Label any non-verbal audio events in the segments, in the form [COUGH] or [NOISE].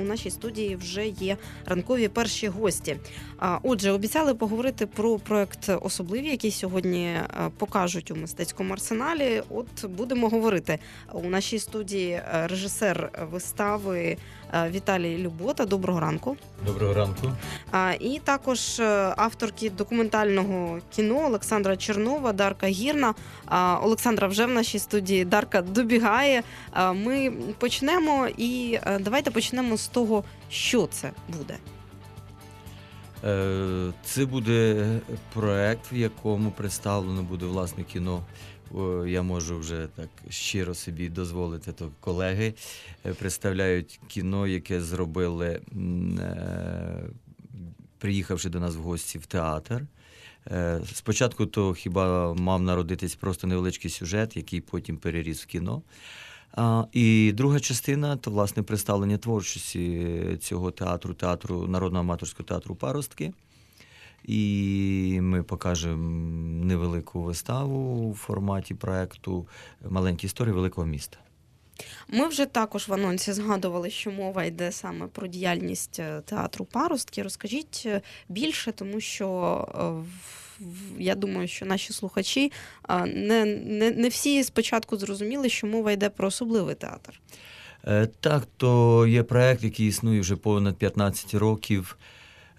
У нашій студії вже є ранкові перші гості. Отже, обіцяли поговорити про проект особливі, який сьогодні е, покажуть у мистецькому арсеналі. От будемо говорити у нашій студії е, режисер вистави е, Віталій Любота. Доброго ранку. Доброго ранку. І також авторки документального кіно Олександра Чернова, Дарка Гірна. Олександра вже в нашій студії. Дарка добігає. Ми почнемо і давайте почнемо з того, що це буде. Е, Це буде проект, в якому представлено буде власне кіно. Я можу вже так щиро собі дозволити. То колеги е, представляють кіно, яке зробили, е, приїхавши до нас в гості в театр. Спочатку то хіба мав народитись просто невеличкий сюжет, який потім переріс в кіно. І друга частина то власне представлення творчості цього театру, театру народного аматорського театру Паростки. І ми покажемо невелику виставу у форматі проекту Маленькі історії великого міста. Ми вже також в анонсі згадували, що мова йде саме про діяльність е, театру Паростки. Розкажіть е, більше, тому що е, в- я думаю, що наші слухачі не, не, не всі спочатку зрозуміли, що мова йде про особливий театр. Е, Так, то є проект, який існує вже понад 15 років.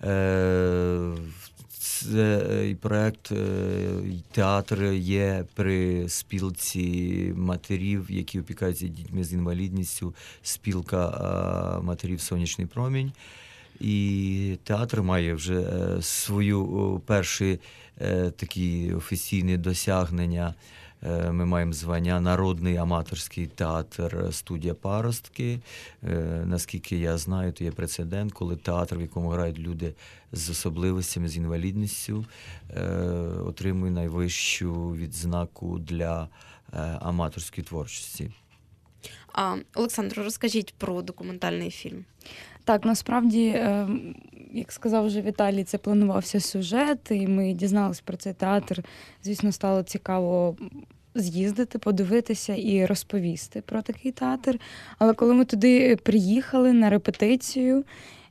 Е, Це е, проект театр є при спілці матерів, які опікаються дітьми з інвалідністю, спілка матерів Сонячний промінь. І театр має вже свою перші такі офіційні досягнення. Е, Ми маємо звання Народний аматорський театр е, студія Паростки. Е, Наскільки я знаю, то є прецедент, коли театр, в якому грають люди з особливостями, з інвалідністю, е, отримує найвищу відзнаку для е, аматорської творчості. А Олександро, розкажіть про документальний фільм. Так, насправді, е, як сказав вже Віталій, це планувався сюжет, і ми дізналися про цей театр. Звісно, стало цікаво з'їздити, подивитися і розповісти про такий театр. Але коли ми туди приїхали на репетицію,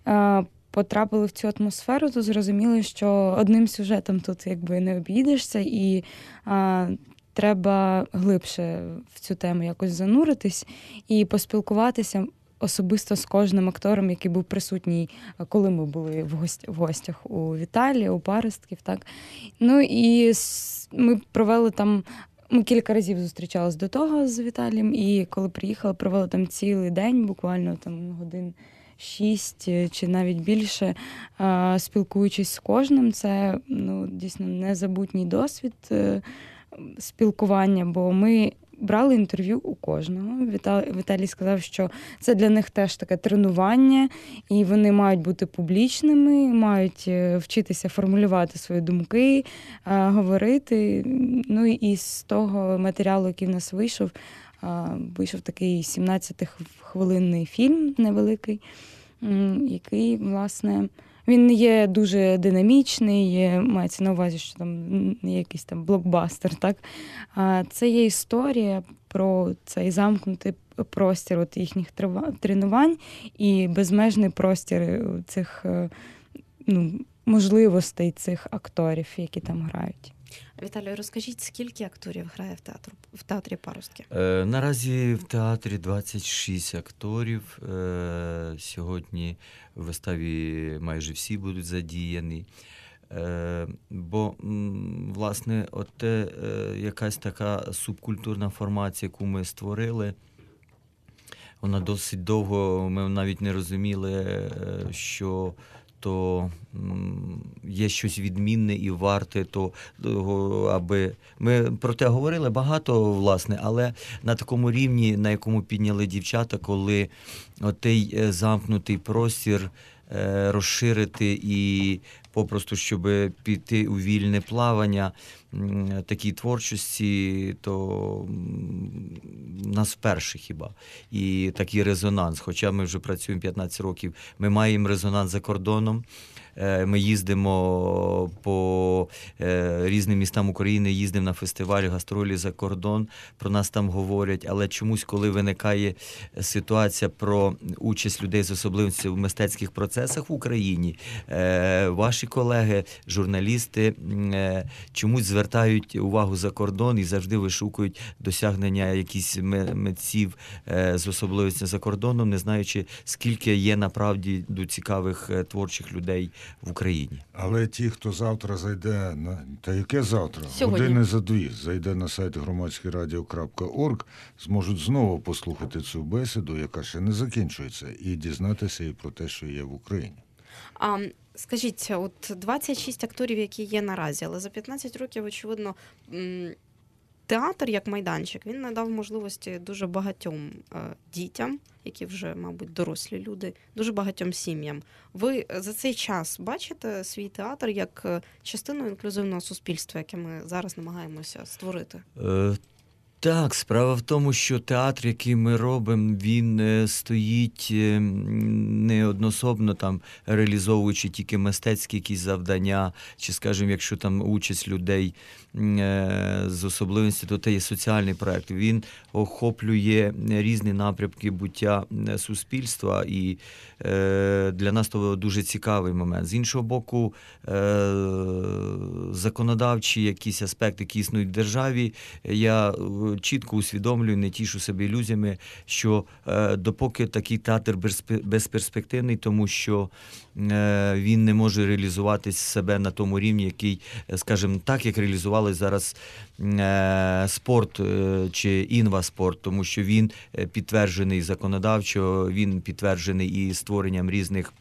е, потрапили в цю атмосферу, то зрозуміли, що одним сюжетом тут якби не обійдешся, і е, треба глибше в цю тему якось зануритись і поспілкуватися особисто з кожним актором, який був присутній, е, коли ми були в, гость, в гостях у Віталії, у Паростків. Так. Ну і ми провели там. Ми кілька разів зустрічалися до того з Віталієм, і коли приїхали, провели там цілий день, буквально там годин шість е, чи навіть більше, е, спілкуючись з кожним. Це ну, дійсно незабутній досвід спілкування, бо ми брали інтерв'ю у кожного. Віталій сказав, що це для них теж таке тренування, і вони мають бути публічними, мають е, вчитися формулювати свої думки, е, говорити. Ну і з того матеріалу, який в нас вийшов, е, вийшов такий 17-хвилинний фільм невеликий, який, власне. Він є дуже динамічний, мається на увазі, що там якийсь там блокбастер. Так? А це є історія про цей замкнутий простір от їхніх тренувань і безмежний простір е, цих е, ну, можливостей цих акторів, які там грають. Віталію, розкажіть, скільки акторів грає в театру в театрі Паростки? Е, Наразі в театрі 26 акторів. Е, Сьогодні в виставі майже всі будуть задіяні. Е, Бо, власне, от те, е, якась така субкультурна формація, яку ми створили, вона досить довго, ми навіть не розуміли, е, що то є щось відмінне і варте то, того, аби ми про те говорили багато, власне, але на такому рівні, на якому підняли дівчата, коли отей е, замкнутий простір е, розширити і попросту, щоб піти у вільне плавання, такій творчості, то нас вперше хіба. І такий резонанс. Хоча ми вже працюємо 15 років, ми маємо резонанс за кордоном. Е, Ми їздимо по е, різним містам України, їздимо на фестивалі, гастролі за кордон. Про нас там говорять. Але чомусь, коли виникає ситуація про участь людей з особливостями в мистецьких процесах в Україні, е, ваші колеги, журналісти, чомусь звертають увагу за кордон і завжди вишукують досягнення якісь митців е, з особливостями за кордоном, не знаючи, скільки є направді до цікавих е, творчих людей в Україні. Але ті, хто завтра зайде на та яке завтра? Сьогодні. Години за дві зайде на сайт громадськерадіо.орг, зможуть знову послухати цю бесіду, яка ще не закінчується, і дізнатися і про те, що є в Україні. А скажіть, от 26 акторів, які є наразі, але за 15 років, очевидно, театр як майданчик він надав можливості дуже багатьом е, дітям, які вже, мабуть, дорослі люди, дуже багатьом сім'ям. Ви за цей час бачите свій театр як е, частину інклюзивного суспільства, яке ми зараз намагаємося створити? Так, справа в тому, що театр, який ми робимо, він е, стоїть е, не однособно там реалізовуючи тільки мистецькі якісь завдання, чи, скажімо, якщо там участь людей е, з особливості, то це є соціальний проект. Він охоплює різні напрямки буття суспільства, і для нас то дуже цікавий момент. З іншого боку, законодавчі якісь аспекти, які існують в державі, я чітко усвідомлюю, не тішу себе ілюзіями, що е, допоки такий театр безперспективний, тому що е, він не може реалізувати себе на тому рівні, який, е, скажімо, так як реалізували зараз спорт чи інваспорт, тому що він підтверджений законодавчо, він підтверджений і створенням різних.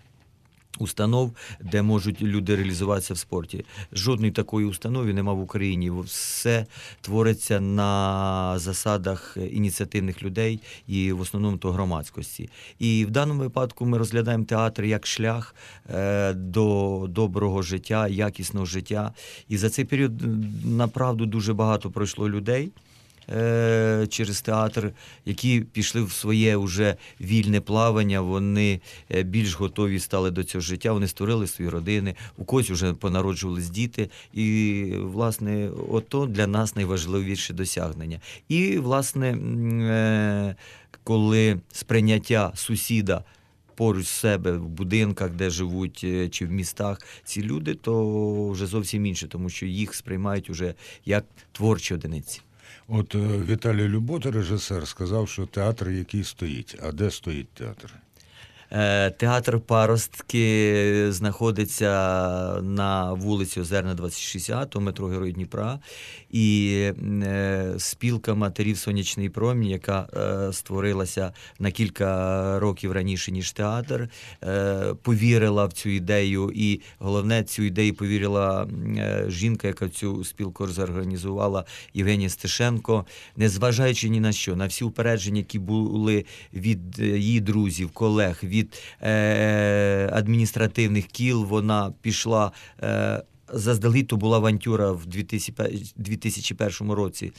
Установ, де можуть люди реалізуватися в спорті. Жодної такої установи нема в Україні. Все твориться на засадах ініціативних людей і в основному то громадськості. І в даному випадку ми розглядаємо театр як шлях е, до доброго життя, якісного життя. І за цей період направду дуже багато пройшло людей е, через театр, які пішли в своє вже вільне плавання. Вони е, більш готові стали до цього життя. Вони створили свої родини, у когось вже понароджувались діти. І, власне, ото для нас найважливіше досягнення. І, власне, е, коли сприйняття сусіда. Поруч себе в будинках, де живуть, е, чи в містах ці люди, то вже зовсім інше, тому що їх сприймають уже як творчі одиниці. От е, Віталій Любота, режисер, сказав, що театр, який стоїть. А де стоїть театр? Е, Театр Паростки знаходиться на вулиці Озерна, 260, у метро Герой Дніпра. І е, спілка матерів Сонячний промінь, яка е, створилася на кілька років раніше, ніж театр, повірила в цю ідею. І головне, цю ідею повірила жінка, яка цю спілку зорганізувала, Євгенія Стешенко, незважаючи ні на що, на всі упередження, які були від її друзів, колег, від е, адміністративних кіл, вона пішла. Е, Заздалегідь то була авантюра в 2001 2001 році.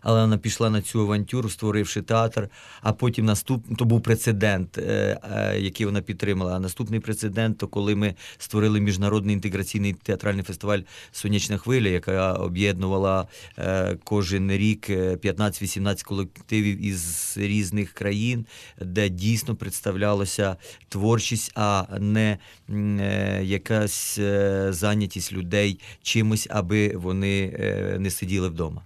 Але вона пішла на цю авантюру, створивши театр. А потім наступ... то був прецедент, е, е, який вона підтримала. А наступний прецедент, то коли ми створили міжнародний інтеграційний театральний фестиваль Сонячна хвиля, яка об'єднувала е, кожен рік е, 15-18 колективів із різних країн, де дійсно представлялася творчість, а не якась зайнятість людей чимось, аби вони не сиділи вдома.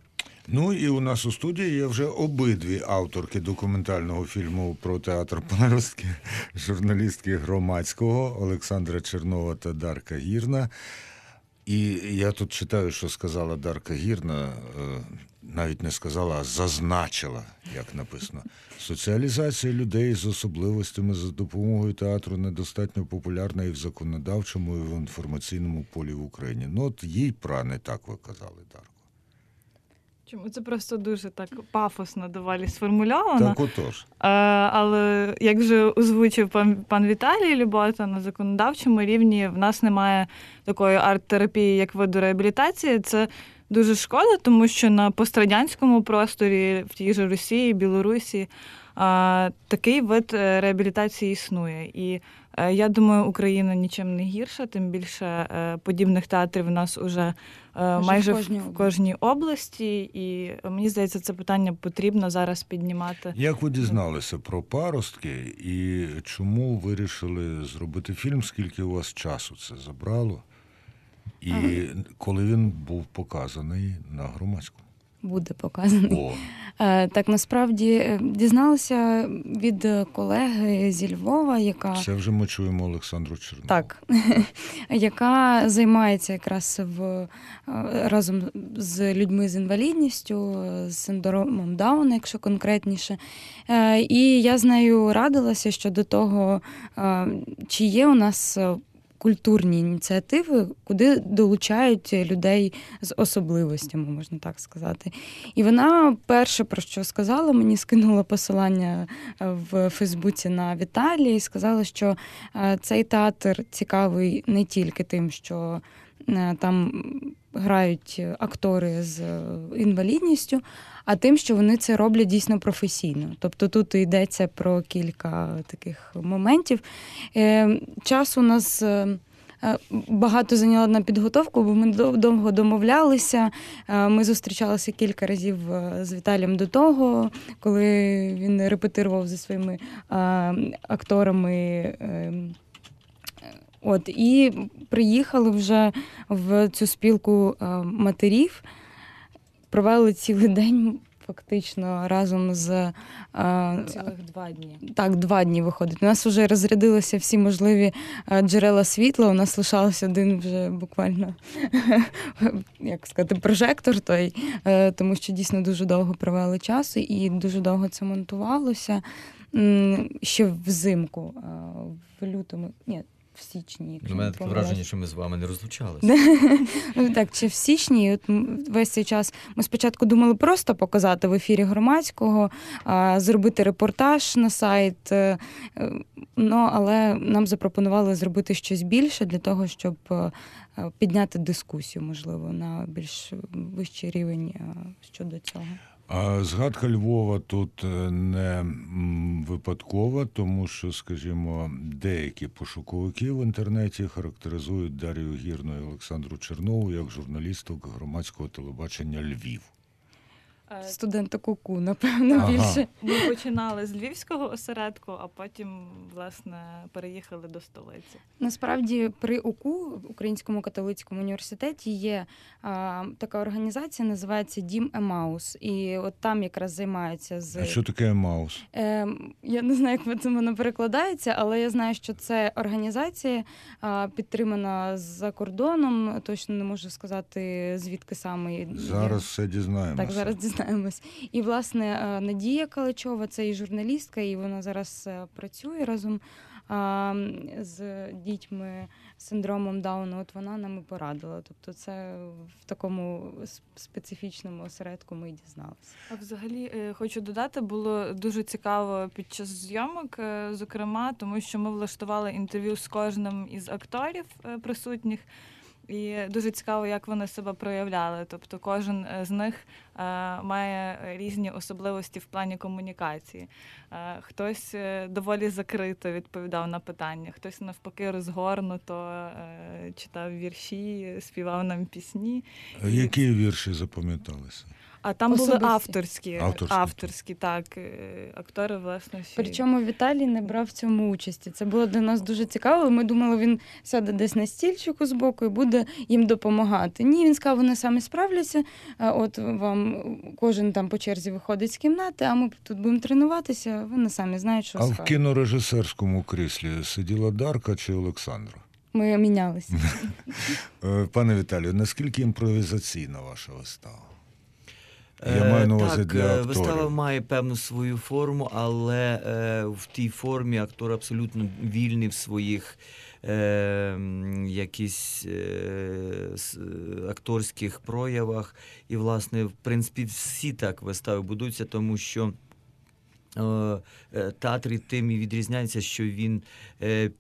Ну і у нас у студії є вже обидві авторки документального фільму про театр Паростки, [LAUGHS] журналістки громадського Олександра Чернова та Дарка Гірна. І я тут читаю, що сказала Дарка Гірна, е, навіть не сказала, а зазначила, як написано. Соціалізація людей з особливостями за допомогою театру недостатньо популярна і в законодавчому, і в інформаційному полі в Україні. Ну, от їй пра не так ви казали, Дарко. Чому це просто дуже так пафосно доволі сформульовано. Так отож. Е, але як вже озвучив пан, пан Віталій Любота, на законодавчому рівні в нас немає такої арт-терапії, як виду реабілітації. Це дуже шкода, тому що на пострадянському просторі, в тій же Росії, Білорусі, е, такий вид е, реабілітації існує. І я думаю, Україна нічим не гірша, тим більше е, подібних театрів у нас уже е, майже в в кожній в кожній області. І е, мені здається, це питання потрібно зараз піднімати. Як ви дізналися про паростки і чому вирішили зробити фільм? Скільки у вас часу це забрало? І коли він був показаний на громадському? Буде показаний. О, Е, Так насправді е, дізналася від колеги зі Львова, яка це вже ми чуємо Олександру Чернову. так, [LAUGHS] яка займається якраз в е, разом з людьми з інвалідністю, з синдромом Дауна, якщо конкретніше. І я з нею радилася щодо того, чи є у нас. Культурні ініціативи, куди долучають людей з особливостями, можна так сказати. І вона перше про що сказала, мені скинула посилання е, в Фейсбуці на Віталії і сказала, що е, цей театр цікавий не тільки тим, що там грають актори з е, інвалідністю, а тим, що вони це роблять дійсно професійно. Тобто тут йдеться про кілька таких моментів. Е, Час у нас. е, е, Багато зайняла на підготовку, бо ми довго домовлялися. Е, Ми зустрічалися кілька разів е, з Віталієм до того, коли він репетирував зі своїми е, акторами. е, От, і приїхали вже в цю спілку е, матерів, провели цілий день фактично разом з е, Цілих два дні. так, два дні виходить. У нас вже розрядилися всі можливі е, джерела світла. У нас лишався один вже буквально [LAUGHS] як сказати, прожектор той, тому що дійсно дуже довго провели часу і дуже довго це монтувалося. Ще взимку, в лютому, ні, в січні. якщо У мене таке враження, що ми з вами не розлучалися. [LAUGHS] Ну, так, чи в січні, от весь цей час ми спочатку думали просто показати в ефірі громадського, зробити репортаж на сайт. е, Ну, але нам запропонували зробити щось більше для того, щоб е, підняти дискусію, можливо, на більш вищий рівень е, щодо цього. Згадка Львова тут е, не випадкова, тому що, скажімо, деякі пошуковики в інтернеті характеризують Дар'ю Гірну і Олександру Чернову як журналісток громадського телебачення Львів. Е, Студента Куку, напевно, Ага. більше. Ми починали з львівського осередку, а потім, власне, переїхали до столиці. Насправді при УКУ Українському католицькому університеті є а, така організація, називається Дім Емаус. І от там якраз займаються з А що таке Маус? Е, я не знаю, як це воно перекладається, але я знаю, що це організація а, підтримана за кордоном. Точно не можу сказати звідки саме. Зараз все дізнаємося. Так, зараз дізнаємось. І власне е, Надія Каличова, це і журналістка, і вона зараз е, працює разом з дітьми з синдромом Дауна. От вона нам і порадила. Тобто, це в такому специфічному осередку ми і дізналися. А взагалі е, хочу додати, було дуже цікаво під час зйомок, зокрема, тому що ми влаштували інтерв'ю з кожним із акторів присутніх. І дуже цікаво, як вони себе проявляли. Тобто, кожен е, з них е, має різні особливості в плані комунікації. Е, Хтось доволі закрито відповідав на питання, хтось навпаки розгорнуто читав вірші, співав нам пісні. Які вірші запам'яталися? А там були авторські, Авторські. авторські, так. е, Актори, власне, ще Причому Віталій не брав в цьому участі. Це було для нас дуже цікаво. Ми думали, він сяде десь на стільчику з боку і буде їм допомагати. Ні, він сказав, вони самі справляться. От вам кожен там по черзі виходить з кімнати, а ми тут будемо тренуватися. Вони самі знають, що А в кінорежисерському кріслі сиділа Дарка чи Олександра? Ми мінялися. Е, Пане Віталію, наскільки імпровізаційна ваша вистава? Я маю на Е, увазі так, для е, акторів. Вистава має певну свою форму, але е, в тій формі актор абсолютно вільний в своїх е, якісь е, е, акторських проявах. І, власне, в принципі, всі так вистави будуються, тому що е, е, театр і тим і відрізняється, що він е,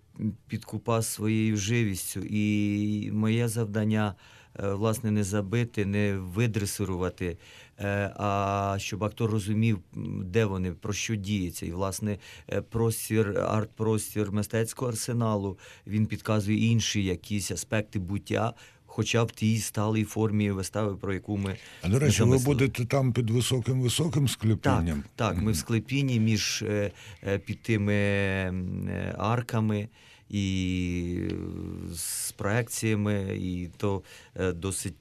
підкупав своєю живістю. І моє завдання. Е, Власне, не забити, не видресирувати, е, а щоб актор розумів, де вони, про що діється. І, власне, е, простір, арт-простір мистецького арсеналу він підказує інші якісь аспекти буття, хоча б в тій сталій формі вистави, про яку ми А до речі, ви будете там під високим високим склепінням? так, так, ми в склепінні між під тими арками і е, з проекціями, і то е, досить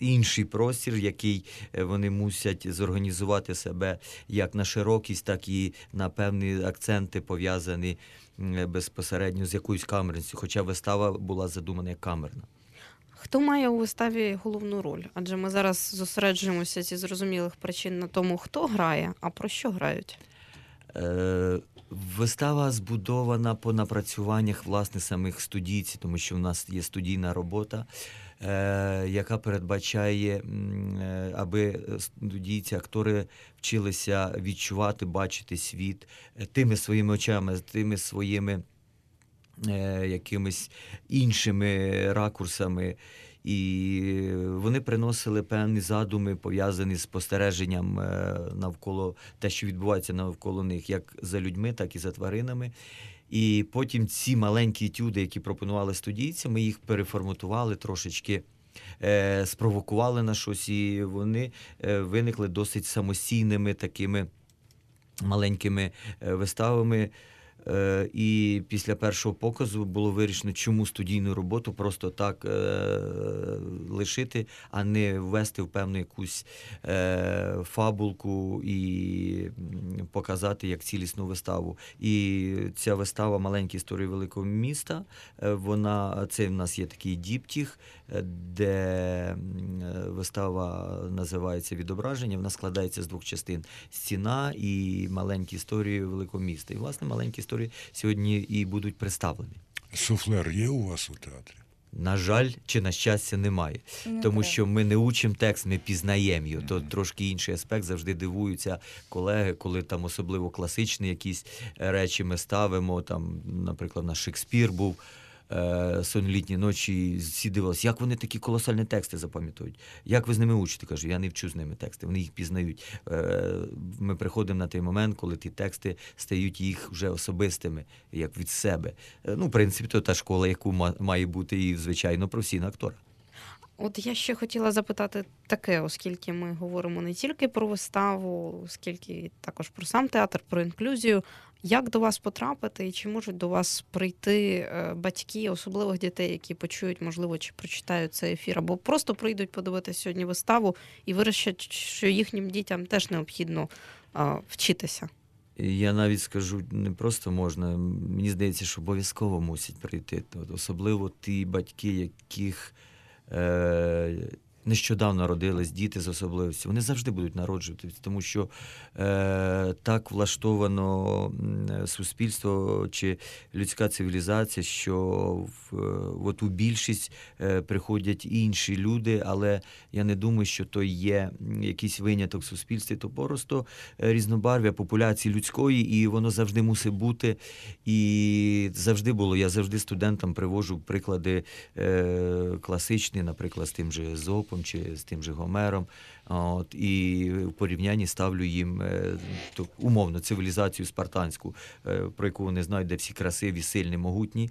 інший простір, який е, вони мусять зорганізувати себе як на широкість, так і на певні акценти пов'язані безпосередньо з якоюсь камерністю, хоча вистава була задумана як камерна. Хто має у виставі головну роль? Адже ми зараз зосереджуємося зі зрозумілих причин на тому, хто грає, а про що грають. Е, Вистава збудована по напрацюваннях власне самих студійців, тому що в нас є студійна робота, е, яка передбачає, е, аби студійці, актори вчилися відчувати, бачити світ е, тими своїми очами, тими своїми е, якимись іншими ракурсами. І вони приносили певні задуми, пов'язані з спостереженням е, навколо те, що відбувається навколо них, як за людьми, так і за тваринами. І потім ці маленькі етюди, які пропонували студійці, ми їх переформатували трошечки. е, Спровокували на щось, і вони е, виникли досить самостійними такими маленькими виставами. Е, І після першого показу було вирішено, чому студійну роботу просто так е, лишити, а не ввести в певну якусь е, фабулку і показати як цілісну виставу. І ця вистава Маленькі історії великого міста. Вона це в нас є такий діптіх, де вистава називається Відображення. Вона складається з двох частин: стіна і маленькі історії великого міста. І власне маленькі історії сьогодні і будуть представлені. Суфлер є у вас у театрі? На жаль, чи на щастя, немає. Не Тому треба. що ми не учимо текст, ми пізнаємо його. То трошки інший аспект. Завжди дивуються колеги, коли там особливо класичні якісь речі ми ставимо. Там, наприклад, на Шекспір був. Е, Сон ночі всі дивилися, як вони такі колосальні тексти запам'ятовують. Як ви з ними учите? Кажу, я не вчу з ними тексти, вони їх пізнають. Е, Ми приходимо на той момент, коли ті тексти стають їх вже особистими, як від себе. Е, Ну, в принципі, то та школа, яку має бути і звичайно професійна актора. От я ще хотіла запитати таке, оскільки ми говоримо не тільки про виставу, оскільки також про сам театр, про інклюзію. Як до вас потрапити і чи можуть до вас прийти е, батьки особливих дітей, які почують, можливо, чи прочитають цей ефір, або просто прийдуть подивитися сьогодні виставу і вирішать, що їхнім дітям теж необхідно а, вчитися? Я навіть скажу, не просто можна. Мені здається, що обов'язково мусять прийти. Особливо ті батьки, яких е, нещодавно родились діти з особливістю. Вони завжди будуть народжуватися, тому що е, так влаштовано суспільство чи людська цивілізація, що в, е, от у більшість е, приходять інші люди, але я не думаю, що то є якийсь виняток в суспільстві, то просто е, різнобарв'я популяції людської, і воно завжди мусить бути. І завжди було. Я завжди студентам привожу приклади е, класичні, наприклад, з тим же Зопом чи з тим же Гомером. От, і в порівнянні ставлю їм е, то, умовно цивілізацію спартанську, е, про яку вони знають, де всі красиві, сильні, могутні.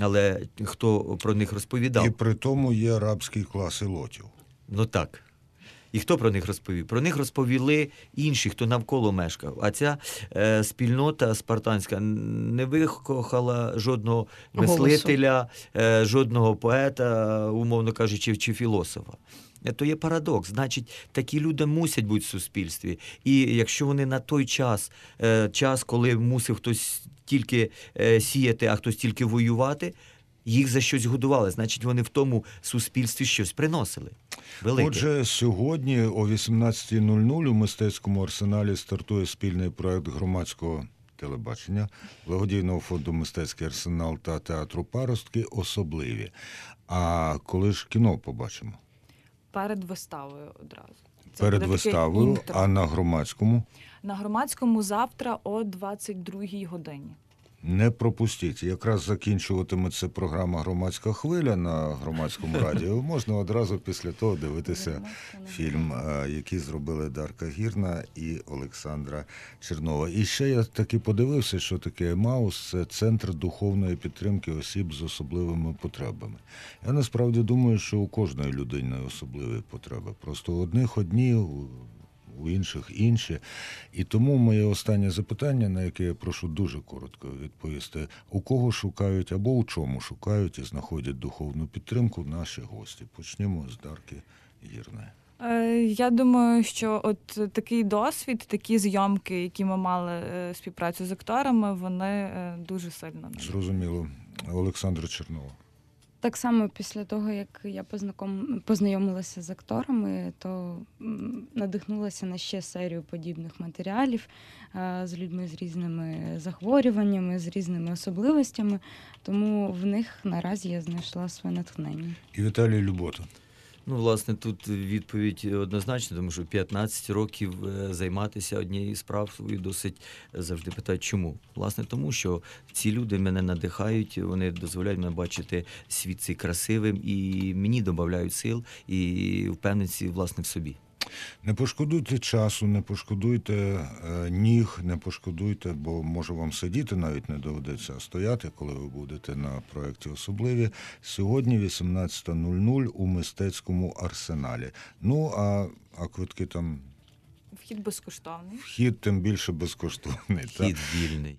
Але хто про них розповідав? І при тому є арабський клас ілотів. Ну так. І хто про них розповів? Про них розповіли інші, хто навколо мешкав. А ця е, спільнота спартанська не викохала жодного мислителя, е, жодного поета, умовно кажучи, чи філософа. Е, То є парадокс. Значить, такі люди мусять бути в суспільстві. І якщо вони на той час, е, час, коли мусив хтось тільки е, сіяти, а хтось тільки воювати, їх за щось годували. Значить, вони в тому суспільстві щось приносили. Велике. Отже, сьогодні о 18.00 у мистецькому арсеналі стартує спільний проект громадського телебачення, благодійного фонду Мистецький арсенал та театру Паростки особливі. А коли ж кіно побачимо? Перед виставою одразу. Це Перед виставою, а на громадському на громадському завтра о 22-й годині. Не пропустіть. Якраз закінчуватиметься програма Громадська хвиля на громадському [LAUGHS] радіо. Можна одразу після того дивитися фільм, е, який зробили Дарка Гірна і Олександра Чернова. І ще я таки подивився, що таке МАУС це центр духовної підтримки осіб з особливими потребами. Я насправді думаю, що у кожної людини особливі потреби. Просто у одних одні. у- У інших інші. І тому моє останнє запитання, на яке я прошу дуже коротко відповісти: у кого шукають або у чому шукають і знаходять духовну підтримку наші гості. Почнімо з Дарки Гірної. Е, Я думаю, що от такий досвід, такі зйомки, які ми мали е, співпрацю з акторами, вони е, дуже сильно Зрозуміло, Олександра Чернова. Так само після того, як я познаком... познайомилася з акторами, то надихнулася на ще серію подібних матеріалів е, з людьми з різними захворюваннями, з різними особливостями. Тому в них наразі я знайшла своє натхнення. І Віталій Любота. Ну, власне, тут відповідь однозначна, тому що 15 років е, займатися однією справою досить е, завжди питають, чому? Власне, тому що ці люди мене надихають, вони дозволяють мене бачити світ цей красивим і мені додають сил і впевненості власне в собі. Не пошкодуйте часу, не пошкодуйте е, ніг, не пошкодуйте, бо може вам сидіти навіть не доведеться, а стояти, коли ви будете на проєкті особливі. Сьогодні 18.00 у мистецькому арсеналі. Ну а, а квитки там вхід безкоштовний. вхід тим більше безкоштовний. так? Хід вільний.